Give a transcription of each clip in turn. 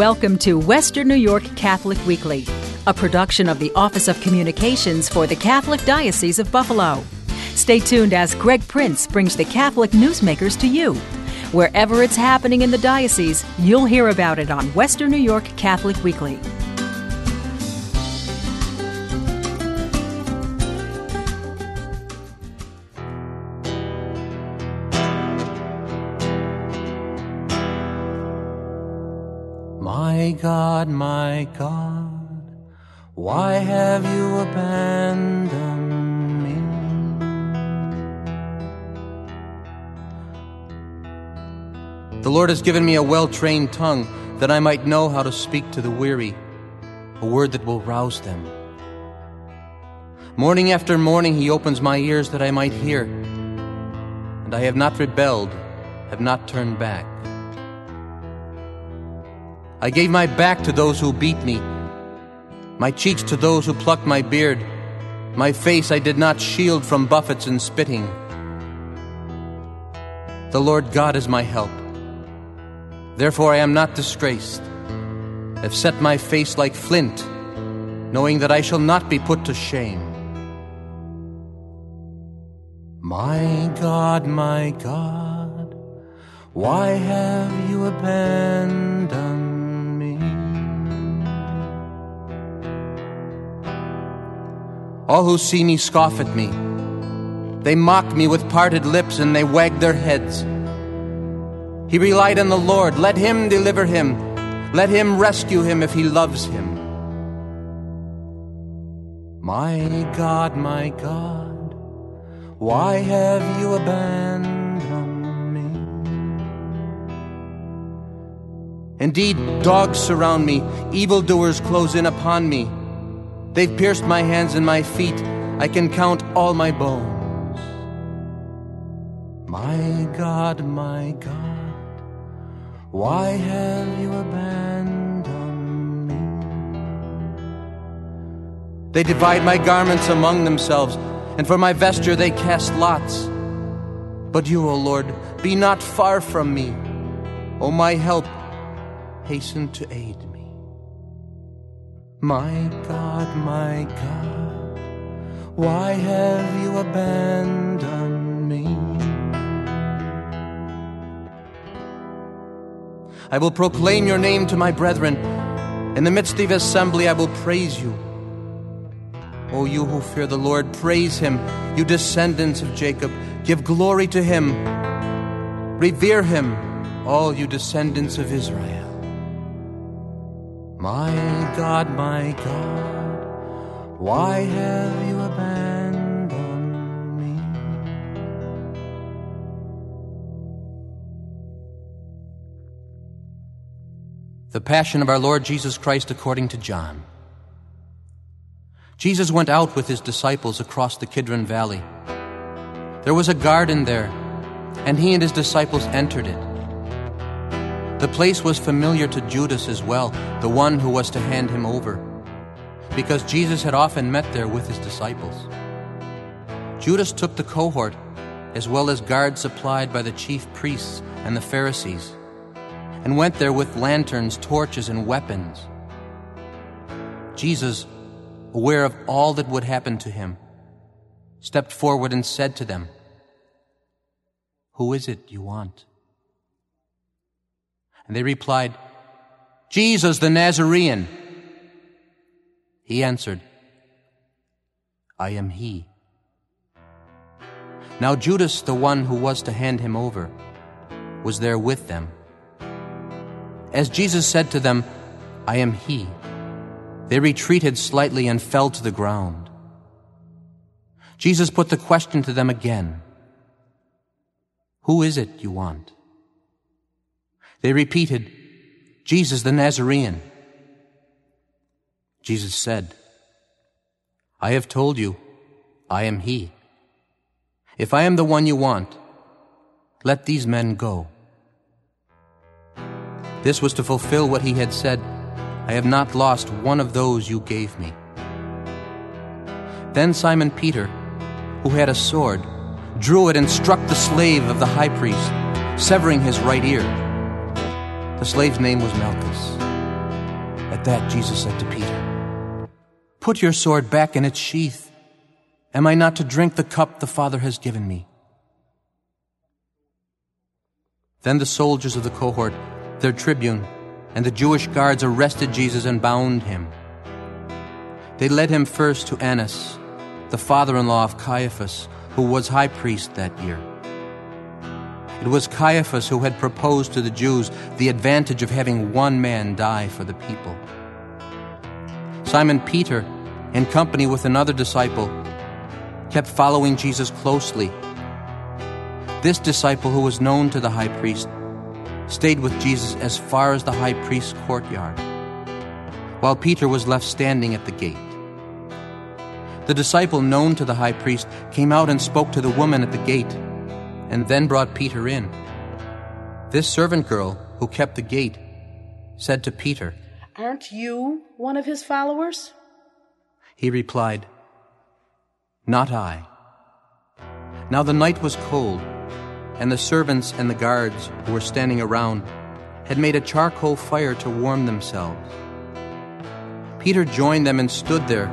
Welcome to Western New York Catholic Weekly, a production of the Office of Communications for the Catholic Diocese of Buffalo. Stay tuned as Greg Prince brings the Catholic newsmakers to you. Wherever it's happening in the diocese, you'll hear about it on Western New York Catholic Weekly. God, my God, why have you abandoned me? The Lord has given me a well trained tongue that I might know how to speak to the weary, a word that will rouse them. Morning after morning, He opens my ears that I might hear, and I have not rebelled, have not turned back. I gave my back to those who beat me, my cheeks to those who plucked my beard. My face I did not shield from buffets and spitting. The Lord God is my help. Therefore I am not disgraced. I've set my face like flint, knowing that I shall not be put to shame. My God, my God, why have you abandoned All who see me scoff at me. They mock me with parted lips and they wag their heads. He relied on the Lord. Let him deliver him. Let him rescue him if he loves him. My God, my God, why have you abandoned me? Indeed, dogs surround me, evildoers close in upon me. They've pierced my hands and my feet. I can count all my bones. My God, my God, why have you abandoned me? They divide my garments among themselves, and for my vesture they cast lots. But you, O Lord, be not far from me. O my help, hasten to aid. My God, my God, why have you abandoned me? I will proclaim your name to my brethren. In the midst of assembly, I will praise you. O you who fear the Lord, praise him. You descendants of Jacob, give glory to him. Revere him, all you descendants of Israel. My God, my God, why have you abandoned me? The Passion of our Lord Jesus Christ according to John. Jesus went out with his disciples across the Kidron Valley. There was a garden there, and he and his disciples entered it. The place was familiar to Judas as well, the one who was to hand him over, because Jesus had often met there with his disciples. Judas took the cohort, as well as guards supplied by the chief priests and the Pharisees, and went there with lanterns, torches, and weapons. Jesus, aware of all that would happen to him, stepped forward and said to them, Who is it you want? And they replied, Jesus the Nazarene. He answered, I am he. Now Judas, the one who was to hand him over, was there with them. As Jesus said to them, I am he, they retreated slightly and fell to the ground. Jesus put the question to them again Who is it you want? They repeated, Jesus the Nazarene. Jesus said, I have told you, I am he. If I am the one you want, let these men go. This was to fulfill what he had said, I have not lost one of those you gave me. Then Simon Peter, who had a sword, drew it and struck the slave of the high priest, severing his right ear. The slave's name was Malchus. At that, Jesus said to Peter, Put your sword back in its sheath. Am I not to drink the cup the Father has given me? Then the soldiers of the cohort, their tribune, and the Jewish guards arrested Jesus and bound him. They led him first to Annas, the father in law of Caiaphas, who was high priest that year. It was Caiaphas who had proposed to the Jews the advantage of having one man die for the people. Simon Peter, in company with another disciple, kept following Jesus closely. This disciple, who was known to the high priest, stayed with Jesus as far as the high priest's courtyard, while Peter was left standing at the gate. The disciple known to the high priest came out and spoke to the woman at the gate, and then brought Peter in. This servant girl, who kept the gate, said to Peter, Aren't you one of his followers? He replied, Not I. Now the night was cold, and the servants and the guards who were standing around had made a charcoal fire to warm themselves. Peter joined them and stood there,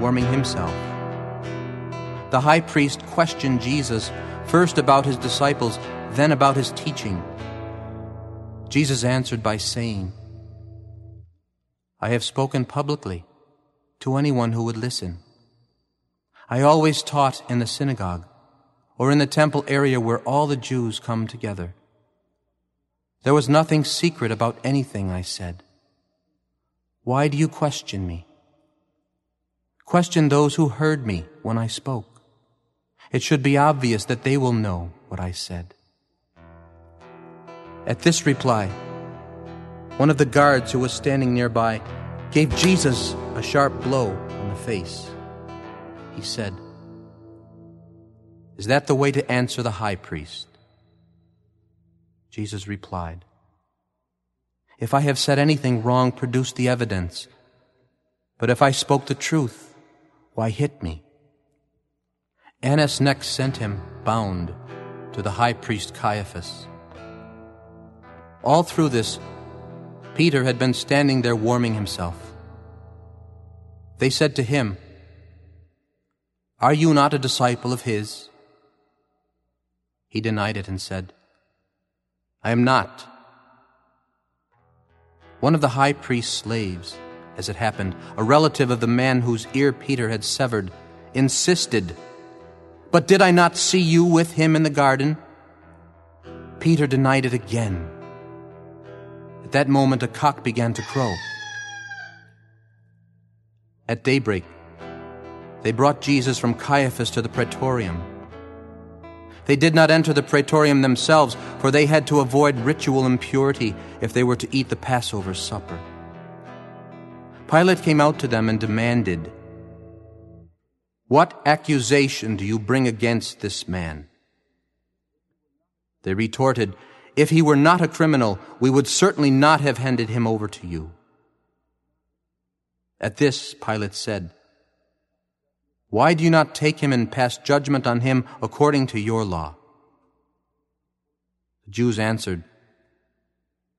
warming himself. The high priest questioned Jesus, first about his disciples, then about his teaching. Jesus answered by saying, I have spoken publicly to anyone who would listen. I always taught in the synagogue or in the temple area where all the Jews come together. There was nothing secret about anything I said. Why do you question me? Question those who heard me when I spoke. It should be obvious that they will know what I said. At this reply, one of the guards who was standing nearby gave Jesus a sharp blow on the face. He said, is that the way to answer the high priest? Jesus replied, If I have said anything wrong, produce the evidence. But if I spoke the truth, why hit me? Annas next sent him, bound, to the high priest Caiaphas. All through this, Peter had been standing there warming himself. They said to him, Are you not a disciple of his? He denied it and said, I am not. One of the high priest's slaves, as it happened, a relative of the man whose ear Peter had severed, insisted, But did I not see you with him in the garden? Peter denied it again. At that moment, a cock began to crow. At daybreak, they brought Jesus from Caiaphas to the praetorium. They did not enter the praetorium themselves, for they had to avoid ritual impurity if they were to eat the Passover supper. Pilate came out to them and demanded, What accusation do you bring against this man? They retorted, If he were not a criminal, we would certainly not have handed him over to you. At this, Pilate said, why do you not take him and pass judgment on him according to your law? The Jews answered,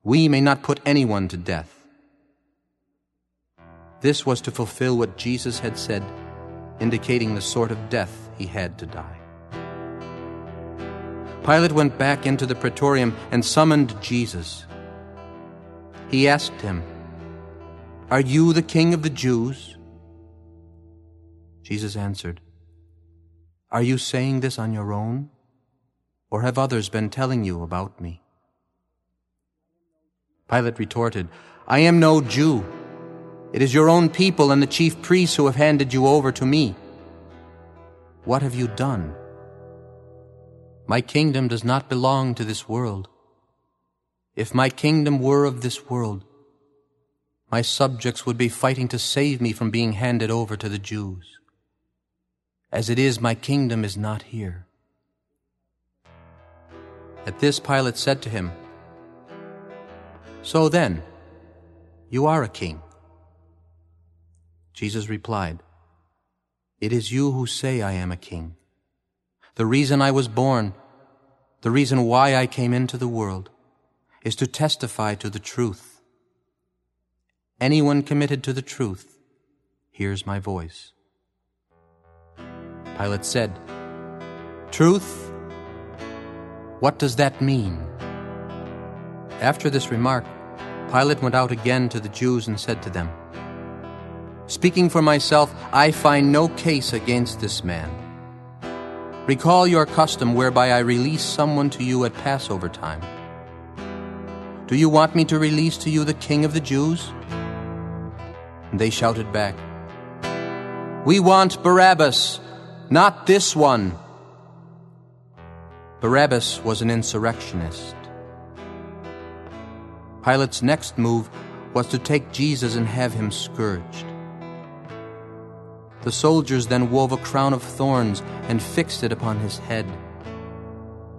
We may not put anyone to death. This was to fulfill what Jesus had said, indicating the sort of death he had to die. Pilate went back into the praetorium and summoned Jesus. He asked him, Are you the king of the Jews? Jesus answered, Are you saying this on your own? Or have others been telling you about me? Pilate retorted, I am no Jew. It is your own people and the chief priests who have handed you over to me. What have you done? My kingdom does not belong to this world. If my kingdom were of this world, my subjects would be fighting to save me from being handed over to the Jews. As it is, my kingdom is not here. At this, Pilate said to him, So then, you are a king. Jesus replied, It is you who say I am a king. The reason I was born, the reason why I came into the world, is to testify to the truth. Anyone committed to the truth hears my voice. Pilate said, Truth? What does that mean? After this remark, Pilate went out again to the Jews and said to them, Speaking for myself, I find no case against this man. Recall your custom whereby I release someone to you at Passover time. Do you want me to release to you the king of the Jews? And they shouted back, We want Barabbas, not this one. Barabbas was an insurrectionist. Pilate's next move was to take Jesus and have him scourged. The soldiers then wove a crown of thorns and fixed it upon his head,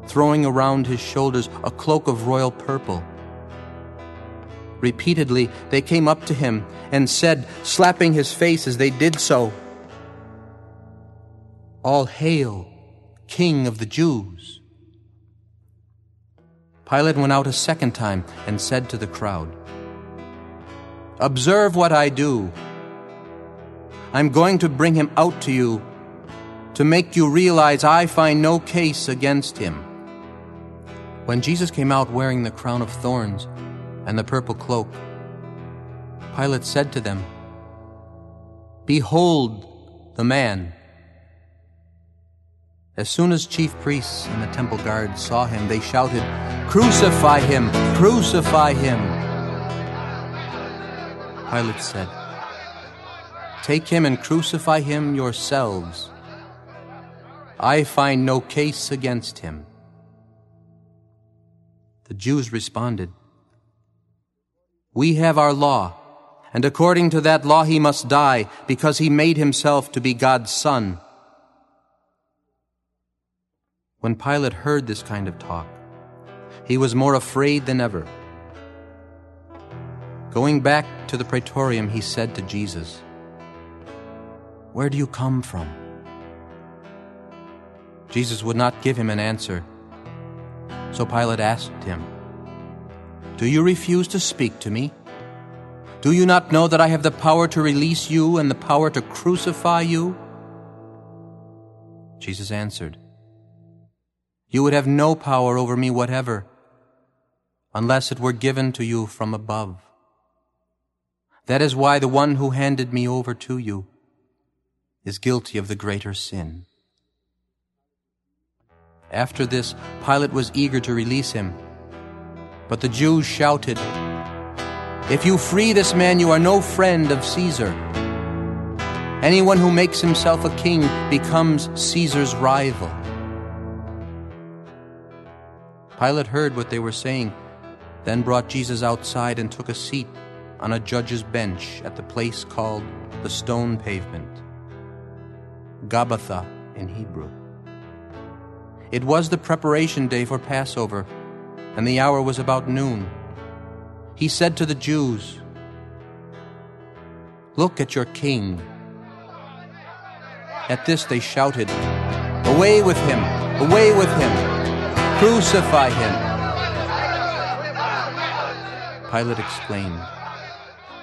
throwing around his shoulders a cloak of royal purple. Repeatedly, they came up to him and said, slapping his face as they did so, All hail, King of the Jews! Pilate went out a second time and said to the crowd, Observe what I do. I'm going to bring him out to you to make you realize I find no case against him. When Jesus came out wearing the crown of thorns and the purple cloak, Pilate said to them, Behold the man. As soon as chief priests and the temple guards saw him, they shouted, Crucify him! Crucify him! Pilate said, Take him and crucify him yourselves. I find no case against him. The Jews responded, We have our law, and according to that law he must die, because he made himself to be God's Son. When Pilate heard this kind of talk, he was more afraid than ever. Going back to the praetorium, he said to Jesus, Where do you come from? Jesus would not give him an answer. So Pilate asked him, Do you refuse to speak to me? Do you not know that I have the power to release you and the power to crucify you? Jesus answered, You would have no power over me whatever, unless it were given to you from above. That is why the one who handed me over to you is guilty of the greater sin. After this, Pilate was eager to release him. But the Jews shouted, If you free this man, you are no friend of Caesar. Anyone who makes himself a king becomes Caesar's rival. Pilate heard what they were saying, then brought Jesus outside and took a seat on a judge's bench at the place called the Stone Pavement, Gabbatha in Hebrew. It was the preparation day for Passover, and the hour was about noon. He said to the Jews, Look at your king. At this they shouted, Away with him! Away with him! Crucify him! Pilate exclaimed,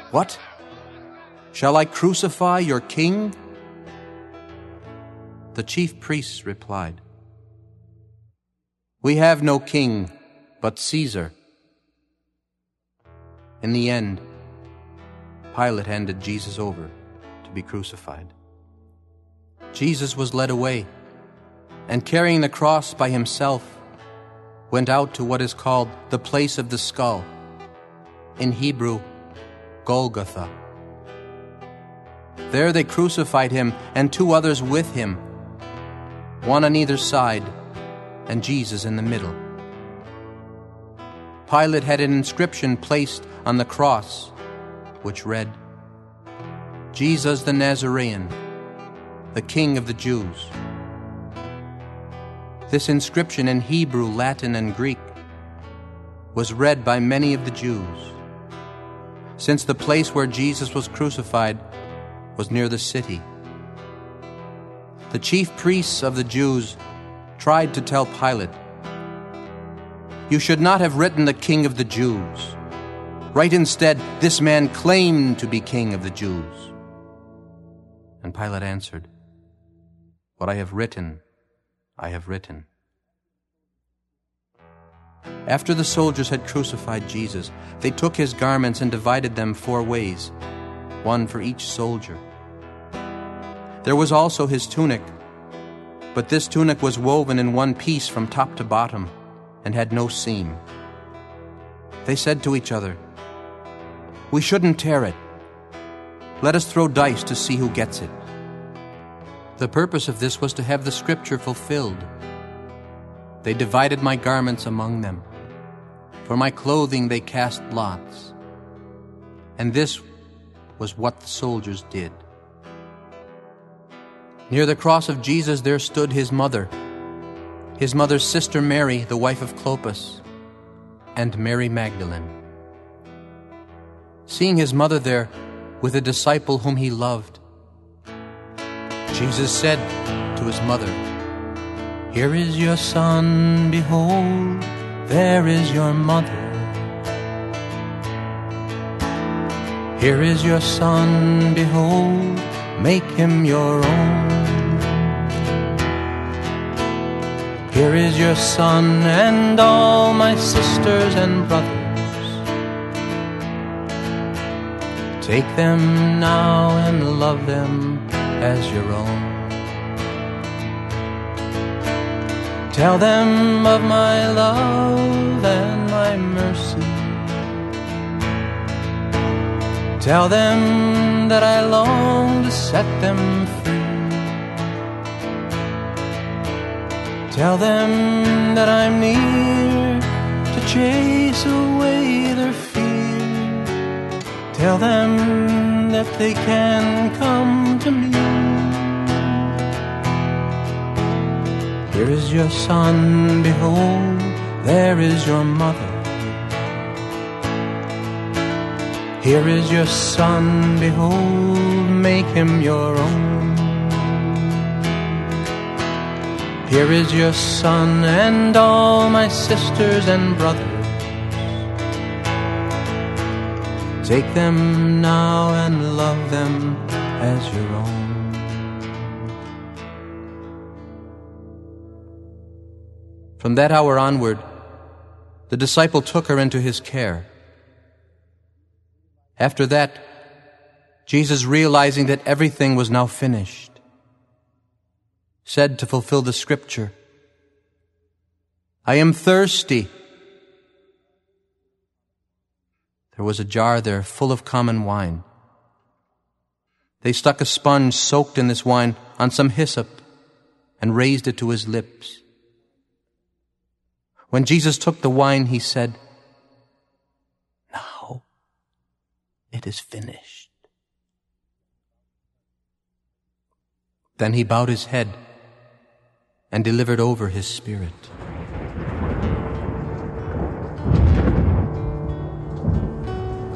What? Shall I crucify your king? The chief priests replied, We have no king but Caesar. In the end, Pilate handed Jesus over to be crucified. Jesus was led away, and carrying the cross by himself, went out to what is called the place of the skull, in Hebrew, Golgotha. There they crucified him and two others with him, one on either side, and Jesus in the middle. Pilate had an inscription placed on the cross, which read, Jesus the Nazarene, the King of the Jews. This inscription in Hebrew, Latin, and Greek was read by many of the Jews, since the place where Jesus was crucified was near the city. The chief priests of the Jews tried to tell Pilate, You should not have written the King of the Jews. Write instead, This man claimed to be king of the Jews. And Pilate answered, What I have written, I have written. After the soldiers had crucified Jesus, they took his garments and divided them four ways, one for each soldier. There was also his tunic, but this tunic was woven in one piece from top to bottom and had no seam. They said to each other, We shouldn't tear it. Let us throw dice to see who gets it. The purpose of this was to have the scripture fulfilled. They divided my garments among them. For my clothing they cast lots. And this was what the soldiers did. Near the cross of Jesus there stood his mother, his mother's sister Mary, the wife of Clopas, and Mary Magdalene. Seeing his mother there with a disciple whom he loved, Jesus said to his mother, Here is your son, behold, there is your mother. Here is your son, behold, make him your own. Here is your son and all my sisters and brothers. Take them now and love them as your own. Tell them of my love and my mercy. Tell them that I long to set them free. Tell them that I'm near to chase away their fear. Tell them that they can come to me. Here is your son, behold, there is your mother. Here is your son, behold, make him your own. Here is your son and all my sisters and brothers. Take them now and love them as your own. From that hour onward, the disciple took her into his care. After that, Jesus, realizing that everything was now finished, said to fulfill the scripture, I am thirsty. There was a jar there full of common wine. They stuck a sponge soaked in this wine on some hyssop and raised it to his lips. When Jesus took the wine, he said, Now it is finished. Then he bowed his head and delivered over his spirit.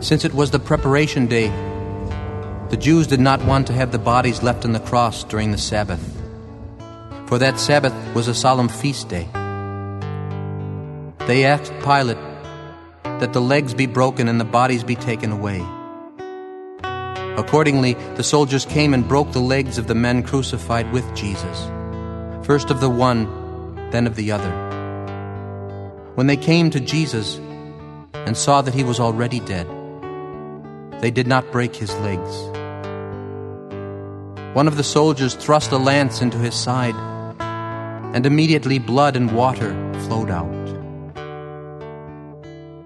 Since it was the preparation day, the Jews did not want to have the bodies left on the cross during the Sabbath, for that Sabbath was a solemn feast day. They asked Pilate that the legs be broken and the bodies be taken away. Accordingly, the soldiers came and broke the legs of the men crucified with Jesus, first of the one, then of the other. When they came to Jesus and saw that he was already dead, they did not break his legs. One of the soldiers thrust a lance into his side, and immediately blood and water flowed out.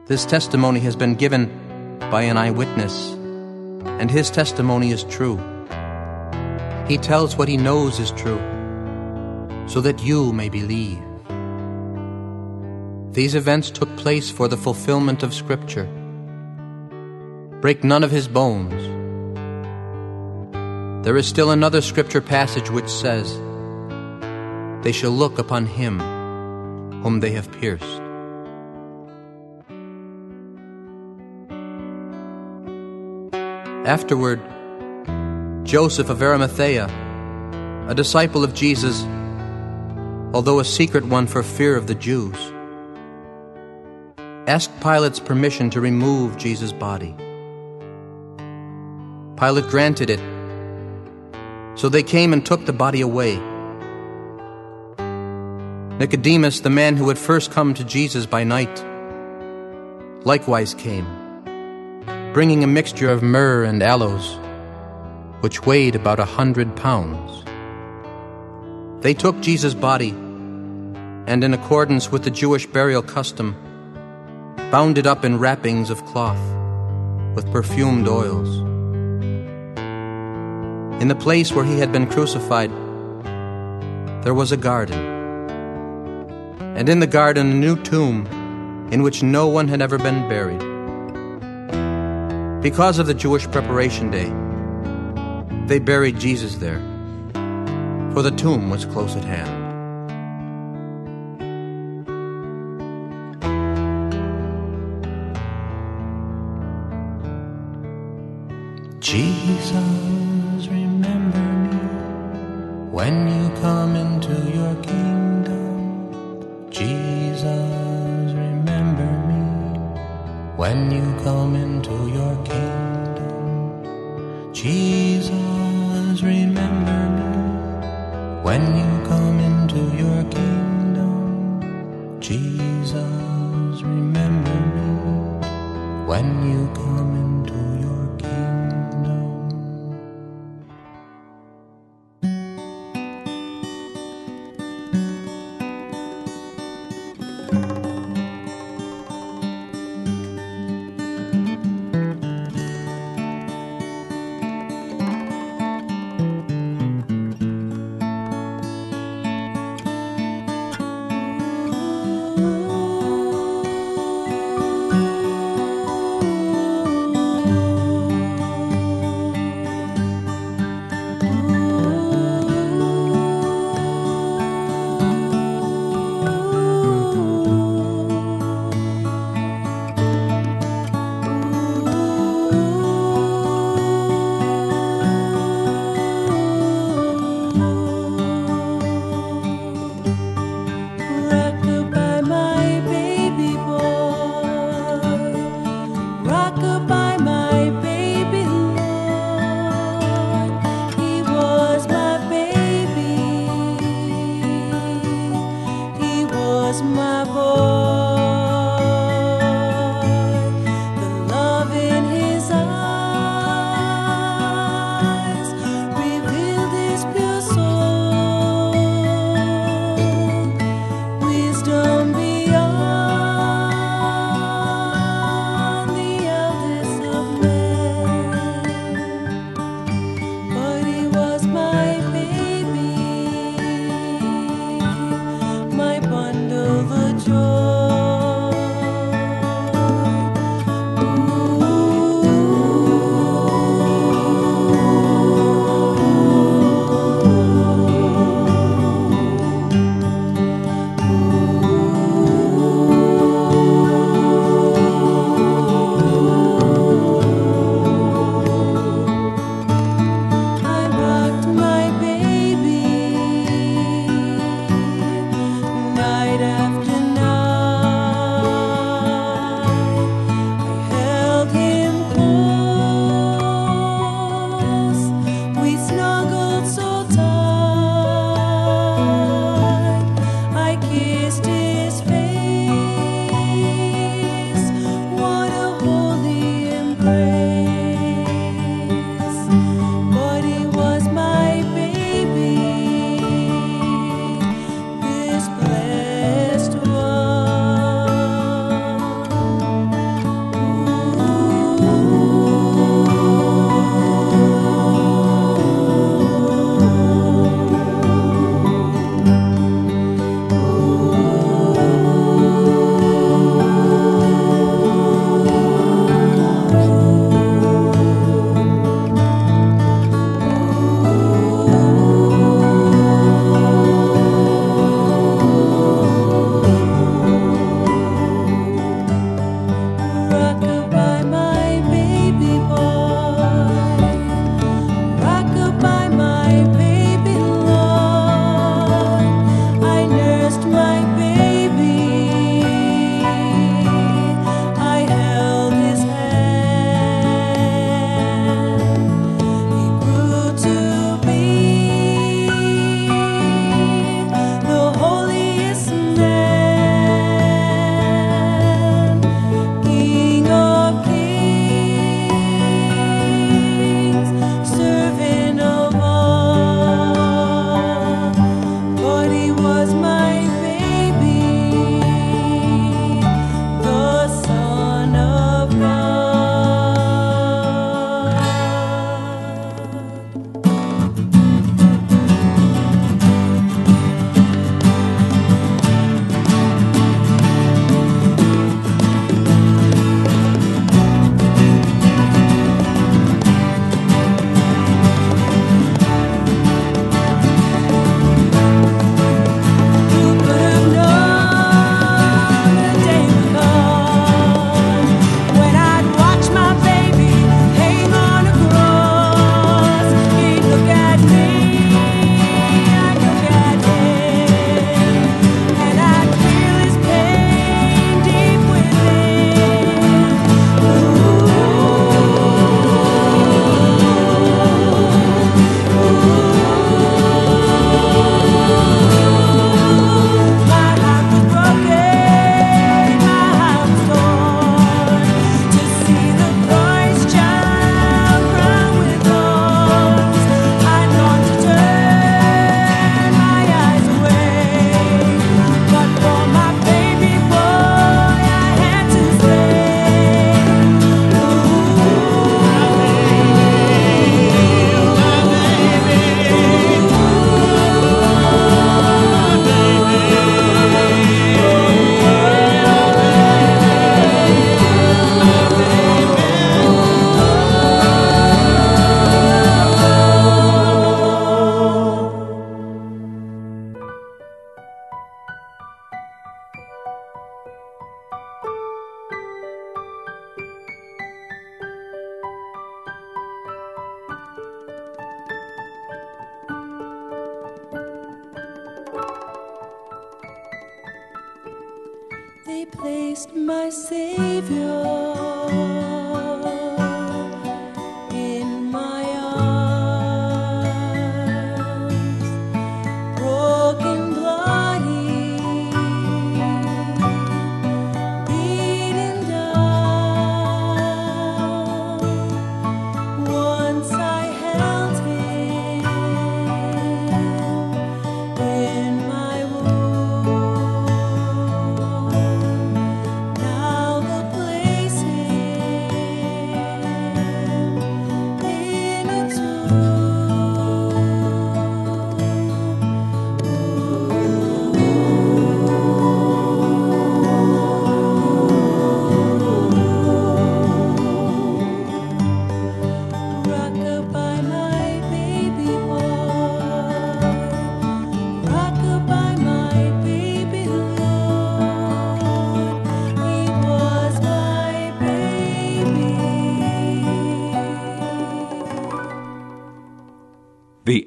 This testimony has been given by an eyewitness, and his testimony is true. He tells what he knows is true, so that you may believe. These events took place for the fulfillment of Scripture. Break none of his bones. There is still another Scripture passage which says, They shall look upon him whom they have pierced. Afterward, Joseph of Arimathea, a disciple of Jesus, although a secret one for fear of the Jews, asked Pilate's permission to remove Jesus' body. Pilate granted it, so they came and took the body away. Nicodemus, the man who had first come to Jesus by night, likewise came, bringing a mixture of myrrh and aloes, which weighed about a hundred pounds. They took Jesus' body and, in accordance with the Jewish burial custom, bound it up in wrappings of cloth with perfumed oils. In the place where he had been crucified, there was a garden, and in the garden a new tomb in which no one had ever been buried. Because of the Jewish preparation day, they buried Jesus there, for the tomb was close at hand. When you come into your kingdom. Jesus, remember me when you come into your kingdom. Jesus, remember me when you come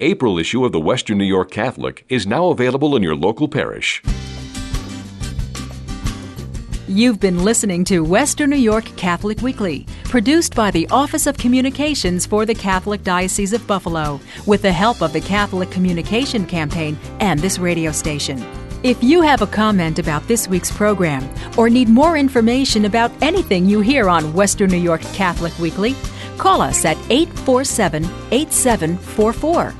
April issue of the Western New York Catholic is now available in your local parish. You've been listening to Western New York Catholic Weekly, produced by the Office of Communications for the Catholic Diocese of Buffalo, with the help of the Catholic Communication Campaign and this radio station. If you have a comment about this week's program or need more information about anything you hear on Western New York Catholic Weekly, call us at 847 8744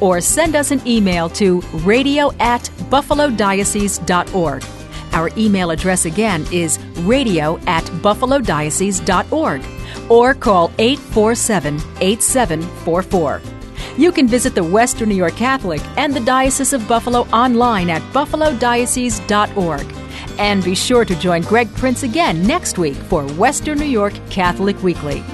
or send us an email to radio at buffalodiocese.org. Our email address again is radio at buffalodiocese.org or call 847 8744. You can visit the Western New York Catholic and the Diocese of Buffalo online at buffalodiocese.org. And be sure to join Greg Prince again next week for Western New York Catholic Weekly.